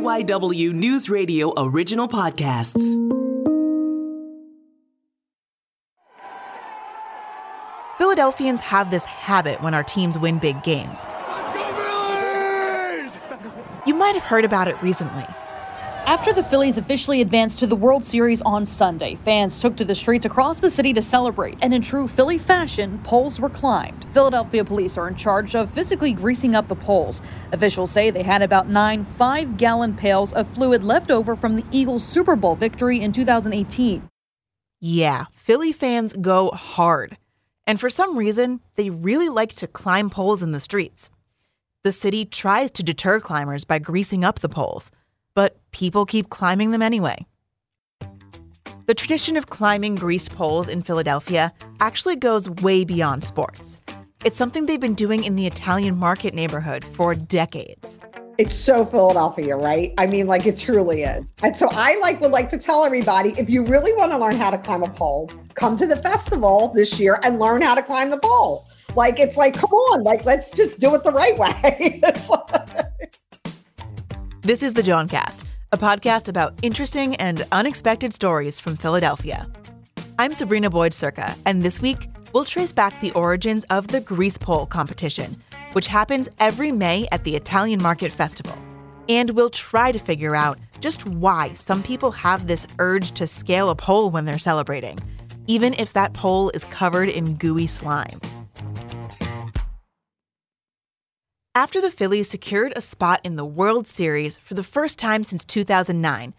KYW News Radio original podcasts. Philadelphians have this habit when our teams win big games. Let's go, Phillies! You might have heard about it recently. After the Phillies officially advanced to the World Series on Sunday, fans took to the streets across the city to celebrate, and in true Philly fashion, poles were climbed. Philadelphia police are in charge of physically greasing up the poles. Officials say they had about nine five gallon pails of fluid left over from the Eagles' Super Bowl victory in 2018. Yeah, Philly fans go hard. And for some reason, they really like to climb poles in the streets. The city tries to deter climbers by greasing up the poles but people keep climbing them anyway. The tradition of climbing greased poles in Philadelphia actually goes way beyond sports. It's something they've been doing in the Italian market neighborhood for decades. It's so Philadelphia, right? I mean, like it truly is. And so I like would like to tell everybody if you really want to learn how to climb a pole, come to the festival this year and learn how to climb the pole. Like it's like, come on, like let's just do it the right way. This is the Jawncast, a podcast about interesting and unexpected stories from Philadelphia. I'm Sabrina Boyd Surka, and this week we'll trace back the origins of the Grease Pole competition, which happens every May at the Italian Market Festival. And we'll try to figure out just why some people have this urge to scale a pole when they're celebrating, even if that pole is covered in gooey slime. After the Phillies secured a spot in the World Series for the first time since 2009,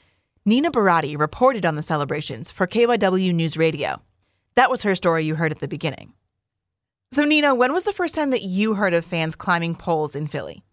Nina Baratti reported on the celebrations for KYW News Radio. That was her story you heard at the beginning. So, Nina, when was the first time that you heard of fans climbing poles in Philly?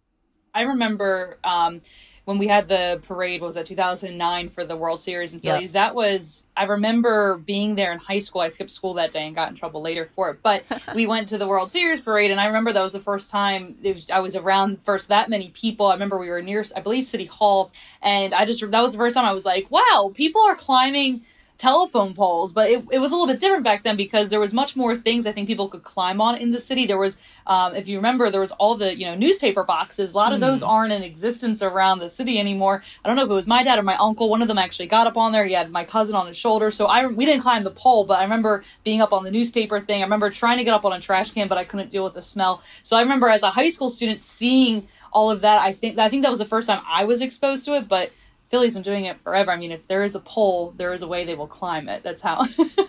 I remember um, when we had the parade was that 2009 for the World Series in Phillies. That was I remember being there in high school. I skipped school that day and got in trouble later for it. But we went to the World Series parade, and I remember that was the first time was, I was around first that many people. I remember we were near I believe City Hall, and I just that was the first time I was like, wow, people are climbing telephone poles, but it, it was a little bit different back then because there was much more things I think people could climb on in the city. There was, um, if you remember, there was all the you know newspaper boxes. A lot of those aren't in existence around the city anymore. I don't know if it was my dad or my uncle. One of them actually got up on there. He had my cousin on his shoulder, so I we didn't climb the pole, but I remember being up on the newspaper thing. I remember trying to get up on a trash can, but I couldn't deal with the smell. So I remember as a high school student seeing all of that. I think I think that was the first time I was exposed to it, but Philly's been doing it forever. I mean, if there is a pole, there is a way they will climb it. That's how.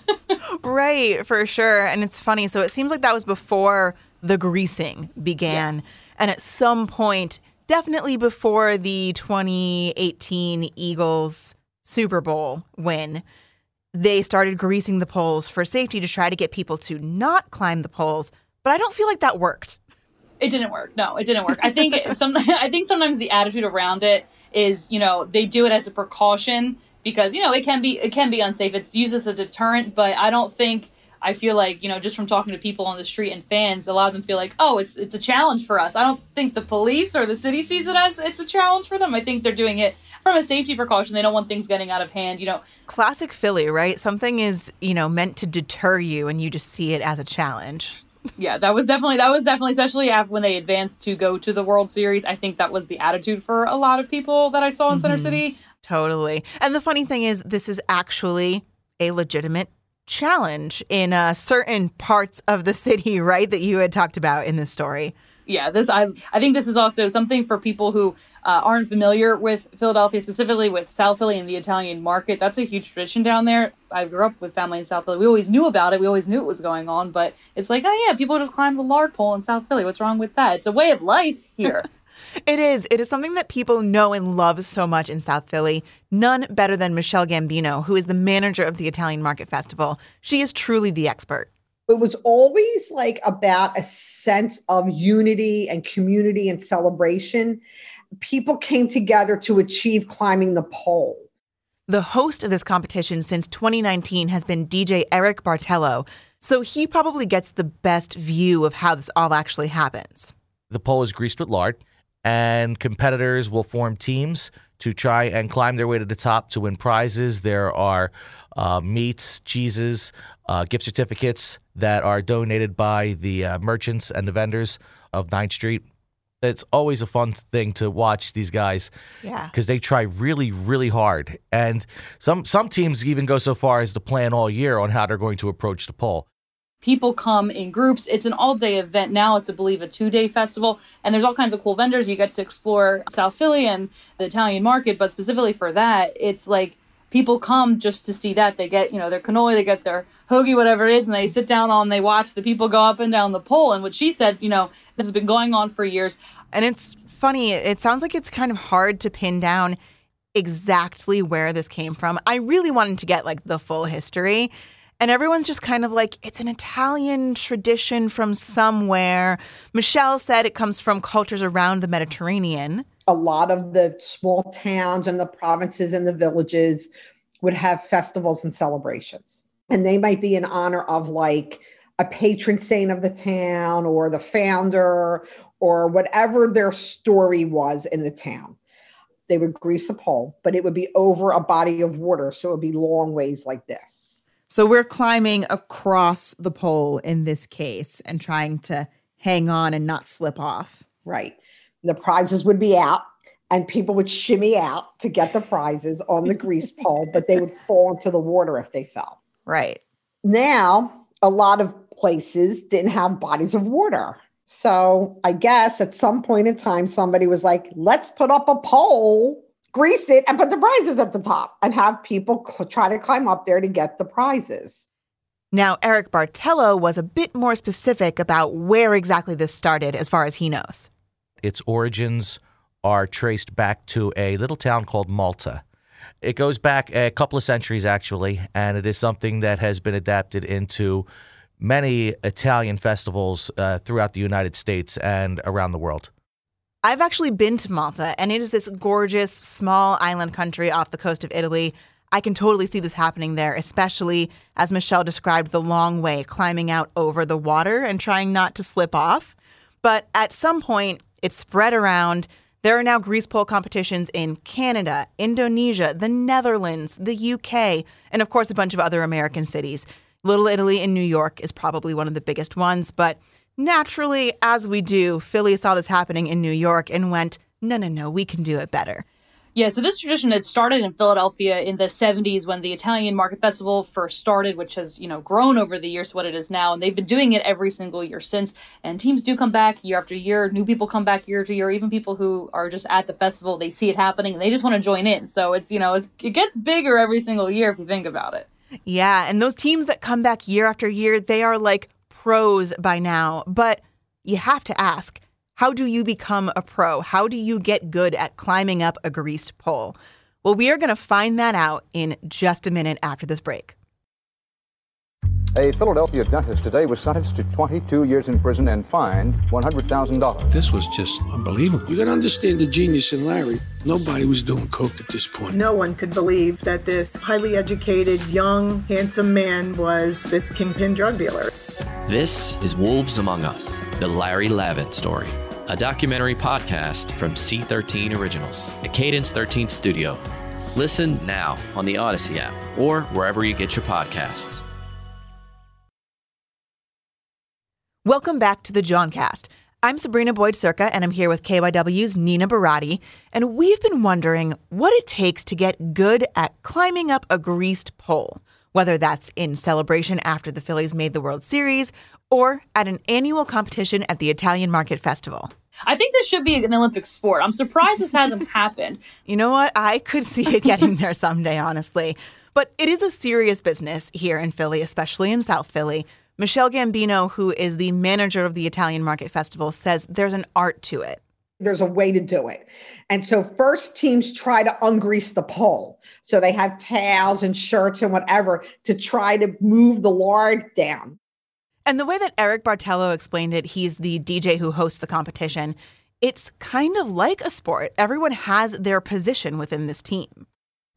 right, for sure. And it's funny. So it seems like that was before the greasing began. Yeah. And at some point, definitely before the 2018 Eagles Super Bowl win, they started greasing the poles for safety to try to get people to not climb the poles. But I don't feel like that worked. It didn't work. No, it didn't work. I think it, some. I think sometimes the attitude around it is, you know, they do it as a precaution because you know it can be it can be unsafe. It's used as a deterrent, but I don't think. I feel like you know just from talking to people on the street and fans, a lot of them feel like, oh, it's it's a challenge for us. I don't think the police or the city sees it as it's a challenge for them. I think they're doing it from a safety precaution. They don't want things getting out of hand. You know, classic Philly, right? Something is you know meant to deter you, and you just see it as a challenge yeah, that was definitely that was definitely especially after when they advanced to go to the World Series. I think that was the attitude for a lot of people that I saw in mm-hmm. Center City. Totally. And the funny thing is, this is actually a legitimate challenge in uh, certain parts of the city, right? That you had talked about in this story. Yeah, this I I think this is also something for people who uh, aren't familiar with Philadelphia, specifically with South Philly and the Italian market, that's a huge tradition down there. I grew up with family in South Philly. We always knew about it. We always knew it was going on, but it's like, oh yeah, people just climb the lard pole in South Philly. What's wrong with that? It's a way of life here. It is. It is something that people know and love so much in South Philly. None better than Michelle Gambino, who is the manager of the Italian Market Festival. She is truly the expert. It was always like about a sense of unity and community and celebration people came together to achieve climbing the pole. The host of this competition since 2019 has been DJ Eric Bartello, so he probably gets the best view of how this all actually happens. The pole is greased with lard, and competitors will form teams to try and climb their way to the top to win prizes. There are uh, meats, cheeses, uh, gift certificates that are donated by the uh, merchants and the vendors of 9th Street It's always a fun thing to watch these guys Yeah. because they try really, really hard. And some some teams even go so far as to plan all year on how they're going to approach the pole. people come in groups. It's an all day event now. It's, I believe, a two day festival. And there's all kinds of cool vendors. You get to explore South Philly and the Italian market. But specifically for that, it's like people come just to see that. They get, you know, their cannoli, they get their hoagie, whatever it is, and they sit down on, they watch the people go up and down the pole. And what she said, you know, this has been going on for years. And it's funny, it sounds like it's kind of hard to pin down exactly where this came from. I really wanted to get like the full history. And everyone's just kind of like, it's an Italian tradition from somewhere. Michelle said it comes from cultures around the Mediterranean. A lot of the small towns and the provinces and the villages would have festivals and celebrations. And they might be in honor of like a patron saint of the town or the founder or whatever their story was in the town. They would grease a pole, but it would be over a body of water. So it would be long ways like this. So we're climbing across the pole in this case and trying to hang on and not slip off. Right. The prizes would be out and people would shimmy out to get the prizes on the grease pole, but they would fall into the water if they fell. Right. Now, a lot of places didn't have bodies of water. So I guess at some point in time, somebody was like, let's put up a pole, grease it, and put the prizes at the top and have people cl- try to climb up there to get the prizes. Now, Eric Bartello was a bit more specific about where exactly this started as far as he knows. Its origins are traced back to a little town called Malta. It goes back a couple of centuries, actually, and it is something that has been adapted into many Italian festivals uh, throughout the United States and around the world. I've actually been to Malta, and it is this gorgeous small island country off the coast of Italy. I can totally see this happening there, especially as Michelle described the long way climbing out over the water and trying not to slip off. But at some point, it spread around. There are now grease pole competitions in Canada, Indonesia, the Netherlands, the UK, and of course, a bunch of other American cities. Little Italy in New York is probably one of the biggest ones, but naturally, as we do, Philly saw this happening in New York and went, no, no, no, we can do it better. Yeah, so this tradition had started in Philadelphia in the 70s when the Italian Market Festival first started, which has, you know, grown over the years to what it is now. And they've been doing it every single year since. And teams do come back year after year. New people come back year to year. Even people who are just at the festival, they see it happening and they just want to join in. So it's, you know, it's, it gets bigger every single year if you think about it. Yeah, and those teams that come back year after year, they are like pros by now. But you have to ask, how do you become a pro? How do you get good at climbing up a greased pole? Well, we are going to find that out in just a minute after this break. A Philadelphia dentist today was sentenced to 22 years in prison and fined $100,000. This was just unbelievable. You gotta understand the genius in Larry. Nobody was doing coke at this point. No one could believe that this highly educated, young, handsome man was this kingpin drug dealer. This is Wolves Among Us, the Larry Lavin story, a documentary podcast from C13 Originals, a Cadence 13 studio. Listen now on the Odyssey app or wherever you get your podcasts. Welcome back to the Jawncast. I'm Sabrina Boyd-Surka, and I'm here with KYW's Nina Baratti. And we've been wondering what it takes to get good at climbing up a greased pole, whether that's in celebration after the Phillies made the World Series or at an annual competition at the Italian Market Festival. I think this should be an Olympic sport. I'm surprised this hasn't happened. You know what? I could see it getting there someday, honestly. But it is a serious business here in Philly, especially in South Philly. Michelle Gambino, who is the manager of the Italian Market Festival, says there's an art to it. There's a way to do it. And so first teams try to ungrease the pole. So they have towels and shirts and whatever to try to move the lard down. And the way that Eric Bartello explained it, he's the DJ who hosts the competition. It's kind of like a sport. Everyone has their position within this team.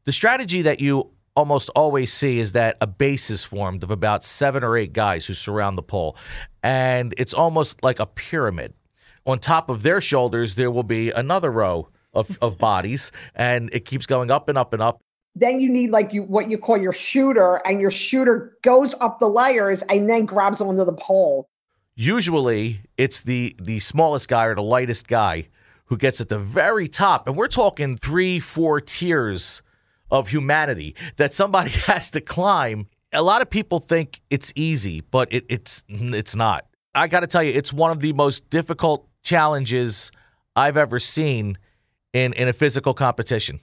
The strategy that you almost always see is that a base is formed of about seven or eight guys who surround the pole. And it's almost like a pyramid. On top of their shoulders, there will be another row of, of bodies, and it keeps going up and up and up. Then you need like you what you call your shooter, and your shooter goes up the layers and then grabs onto the pole. usually it's the the smallest guy or the lightest guy who gets at the very top, and we're talking three, four tiers of humanity that somebody has to climb. A lot of people think it's easy, but it, it's it's not. I got to tell you, it's one of the most difficult challenges I've ever seen in in a physical competition.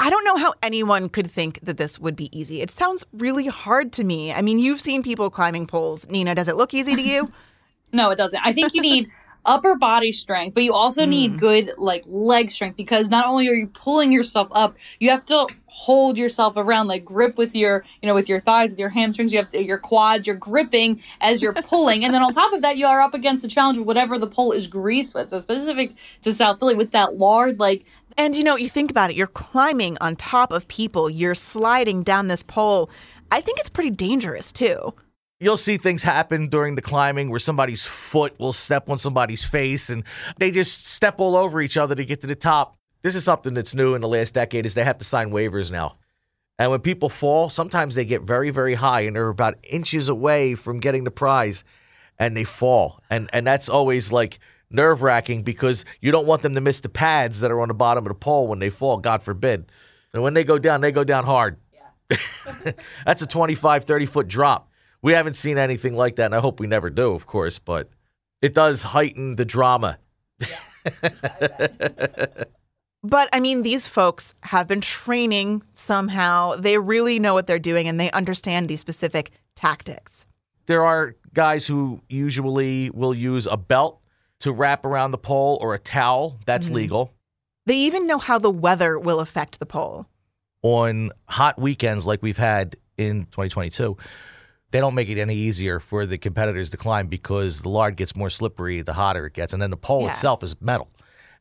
I don't know how anyone could think that this would be easy. It sounds really hard to me. I mean, you've seen people climbing poles. Nina, does it look easy to you? no, it doesn't. I think you need upper body strength, but you also mm. need good like leg strength because not only are you pulling yourself up, you have to hold yourself around, like grip with your, you know, with your thighs, with your hamstrings, you have to, your quads, you're gripping as you're pulling. and then on top of that, you are up against the challenge of whatever the pole is greased with. So specific to South Philly with that lard, like and you know, you think about it, you're climbing on top of people, you're sliding down this pole. I think it's pretty dangerous too. You'll see things happen during the climbing where somebody's foot will step on somebody's face and they just step all over each other to get to the top. This is something that's new in the last decade is they have to sign waivers now. And when people fall, sometimes they get very, very high and they're about inches away from getting the prize and they fall. And and that's always like nerve wracking because you don't want them to miss the pads that are on the bottom of the pole when they fall, God forbid. And when they go down, they go down hard. Yeah. That's a 25, 30 foot drop. We haven't seen anything like that, and I hope we never do, of course, but it does heighten the drama. But I mean, these folks have been training somehow. They really know what they're doing and they understand these specific tactics. There are guys who usually will use a belt to wrap around the pole or a towel. That's mm-hmm. legal. They even know how the weather will affect the pole. On hot weekends like we've had in 2022, they don't make it any easier for the competitors to climb because the lard gets more slippery the hotter it gets. And then the pole yeah. itself is metal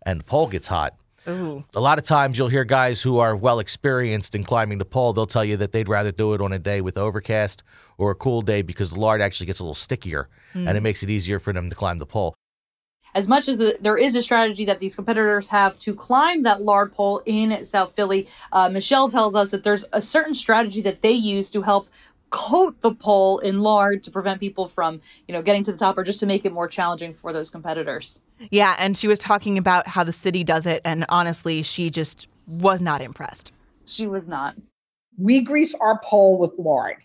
and the pole gets hot. Ooh. A lot of times you'll hear guys who are well experienced in climbing the pole, they'll tell you that they'd rather do it on a day with overcast or a cool day because the lard actually gets a little stickier mm. and it makes it easier for them to climb the pole as much as a, there is a strategy that these competitors have to climb that lard pole in South Philly, uh, Michelle tells us that there's a certain strategy that they use to help coat the pole in lard to prevent people from, you know, getting to the top or just to make it more challenging for those competitors. Yeah, and she was talking about how the city does it, and honestly, she just was not impressed. She was not. We grease our pole with lard.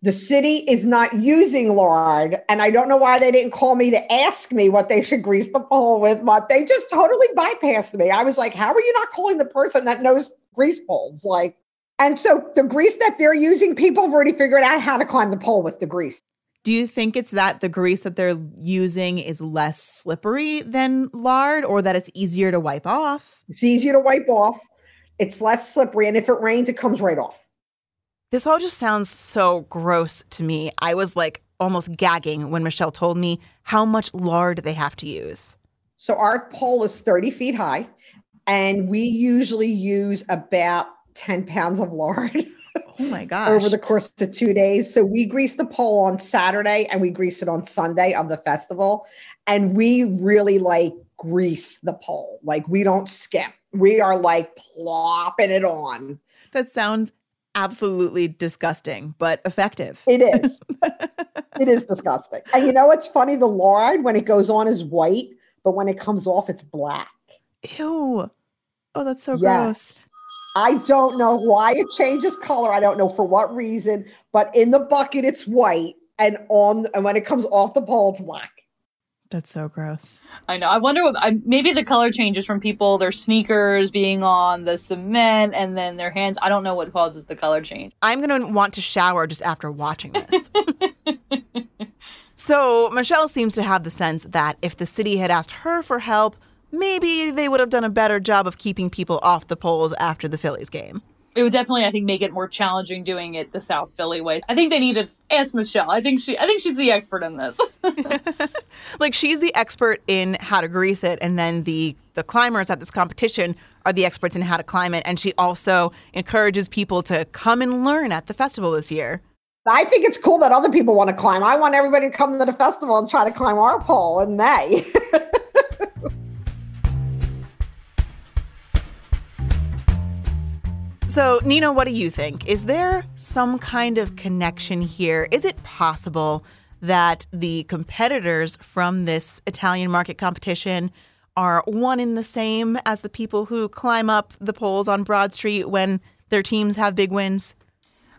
The city is not using lard, and I don't know why they didn't call me to ask me what they should grease the pole with, but they just totally bypassed me. I was like, how are you not calling the person that knows grease poles? Like, and so the grease that they're using, people have already figured out how to climb the pole with the grease. Do you think it's that the grease that they're using is less slippery than lard or that it's easier to wipe off? It's easier to wipe off. It's less slippery. And if it rains, it comes right off. This all just sounds so gross to me. I was like almost gagging when Michelle told me how much lard they have to use. So our pole is 30 feet high, and we usually use about 10 pounds of lard. Oh my gosh. over the course of two days. So we grease the pole on Saturday and we grease it on Sunday of the festival. And we really like grease the pole. Like we don't skip. We are like plopping it on. That sounds absolutely disgusting, but effective. It is. it is disgusting. And you know what's funny? The lard, when it goes on, is white, but when it comes off, it's black. Ew. Oh, that's so yes. gross. I don't know why it changes color. I don't know for what reason, but in the bucket it's white, and on and when it comes off the pole, it's black. That's so gross. I know. I wonder what I, maybe the color changes from people their sneakers being on the cement and then their hands. I don't know what causes the color change. I'm going to want to shower just after watching this. so, Michelle seems to have the sense that if the city had asked her for help, maybe they would have done a better job of keeping people off the poles after the Phillies game it would definitely, I think, make it more challenging doing it the South Philly way. I think they need to ask Michelle. I think she, I think she's the expert in this. like she's the expert in how to grease it, and then the the climbers at this competition are the experts in how to climb it. And she also encourages people to come and learn at the festival this year. I think it's cool that other people want to climb. I want everybody to come to the festival and try to climb our pole in May. So, Nina, what do you think? Is there some kind of connection here? Is it possible that the competitors from this Italian market competition are one in the same as the people who climb up the poles on Broad Street when their teams have big wins?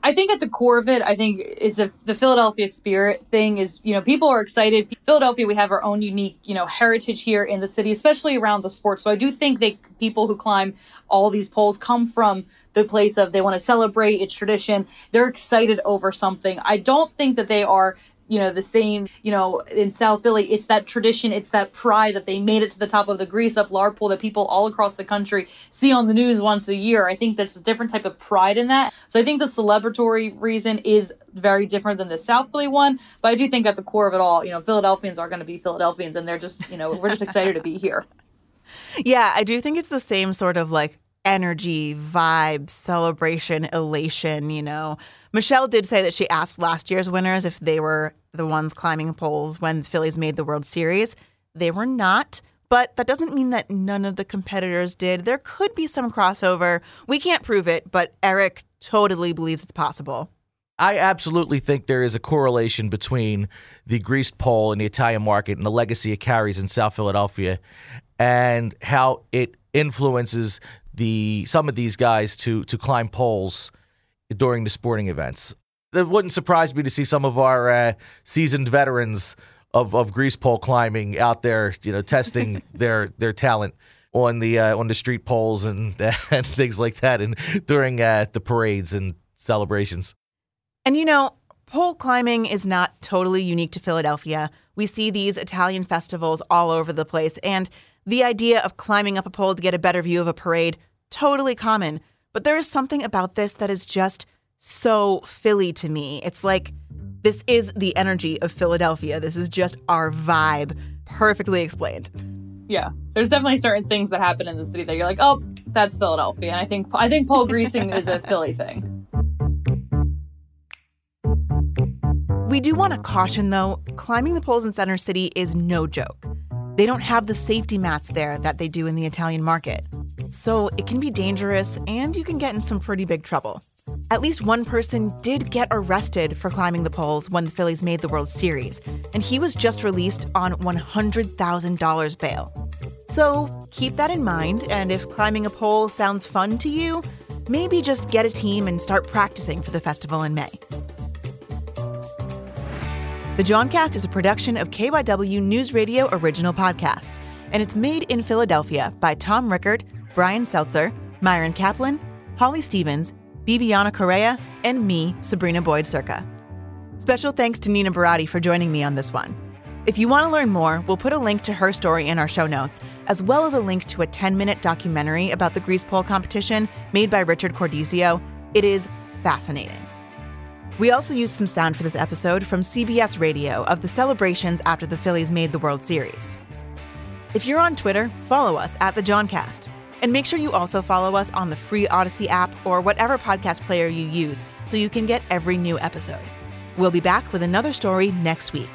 I think at the core of it, I think is a, the Philadelphia spirit thing is, you know, people are excited. Philadelphia, we have our own unique, you know, heritage here in the city, especially around the sports. So I do think they people who climb all these poles come from the place of they want to celebrate its tradition. They're excited over something. I don't think that they are you know, the same, you know, in South Philly, it's that tradition, it's that pride that they made it to the top of the grease up Larpole that people all across the country see on the news once a year. I think that's a different type of pride in that. So I think the celebratory reason is very different than the South Philly one. But I do think at the core of it all, you know, Philadelphians are going to be Philadelphians and they're just, you know, we're just excited to be here. Yeah, I do think it's the same sort of like energy, vibe, celebration, elation, you know. Michelle did say that she asked last year's winners if they were the ones climbing poles when the Phillies made the World Series. They were not, but that doesn't mean that none of the competitors did. There could be some crossover. We can't prove it, but Eric totally believes it's possible. I absolutely think there is a correlation between the greased pole in the Italian market and the legacy it carries in South Philadelphia and how it influences the some of these guys to to climb poles during the sporting events. It wouldn't surprise me to see some of our uh, seasoned veterans of, of grease pole climbing out there, you know, testing their their talent on the uh, on the street poles and and things like that, and during uh, the parades and celebrations. And you know, pole climbing is not totally unique to Philadelphia. We see these Italian festivals all over the place, and the idea of climbing up a pole to get a better view of a parade, totally common. But there is something about this that is just so Philly to me. It's like this is the energy of Philadelphia. This is just our vibe, perfectly explained. Yeah, there's definitely certain things that happen in the city that you're like, oh, that's Philadelphia. And I think I think pole greasing is a Philly thing. We do want to caution though, climbing the poles in Center City is no joke. They don't have the safety mats there that they do in the Italian market. So it can be dangerous and you can get in some pretty big trouble. At least one person did get arrested for climbing the poles when the Phillies made the World Series, and he was just released on $100,000 bail. So keep that in mind, and if climbing a pole sounds fun to you, maybe just get a team and start practicing for the festival in May. The Jawncast is a production of KYW News Radio original podcasts, and it's made in Philadelphia by Tom Rickard, Brian Seltzer, Myron Kaplan, Holly Stevens, Bibiana Correa, and me, Sabrina Boyd-Surka. Special thanks to Nina Baratti for joining me on this one. If you want to learn more, we'll put a link to her story in our show notes, as well as a link to a 10 minute documentary about the grease pole competition made by Richard Cordisio. It is fascinating. We also used some sound for this episode from CBS Radio of the celebrations after the Phillies made the World Series. If you're on Twitter, follow us at the Jawncast. And make sure you also follow us on the free Odyssey app or whatever podcast player you use so you can get every new episode. We'll be back with another story next week.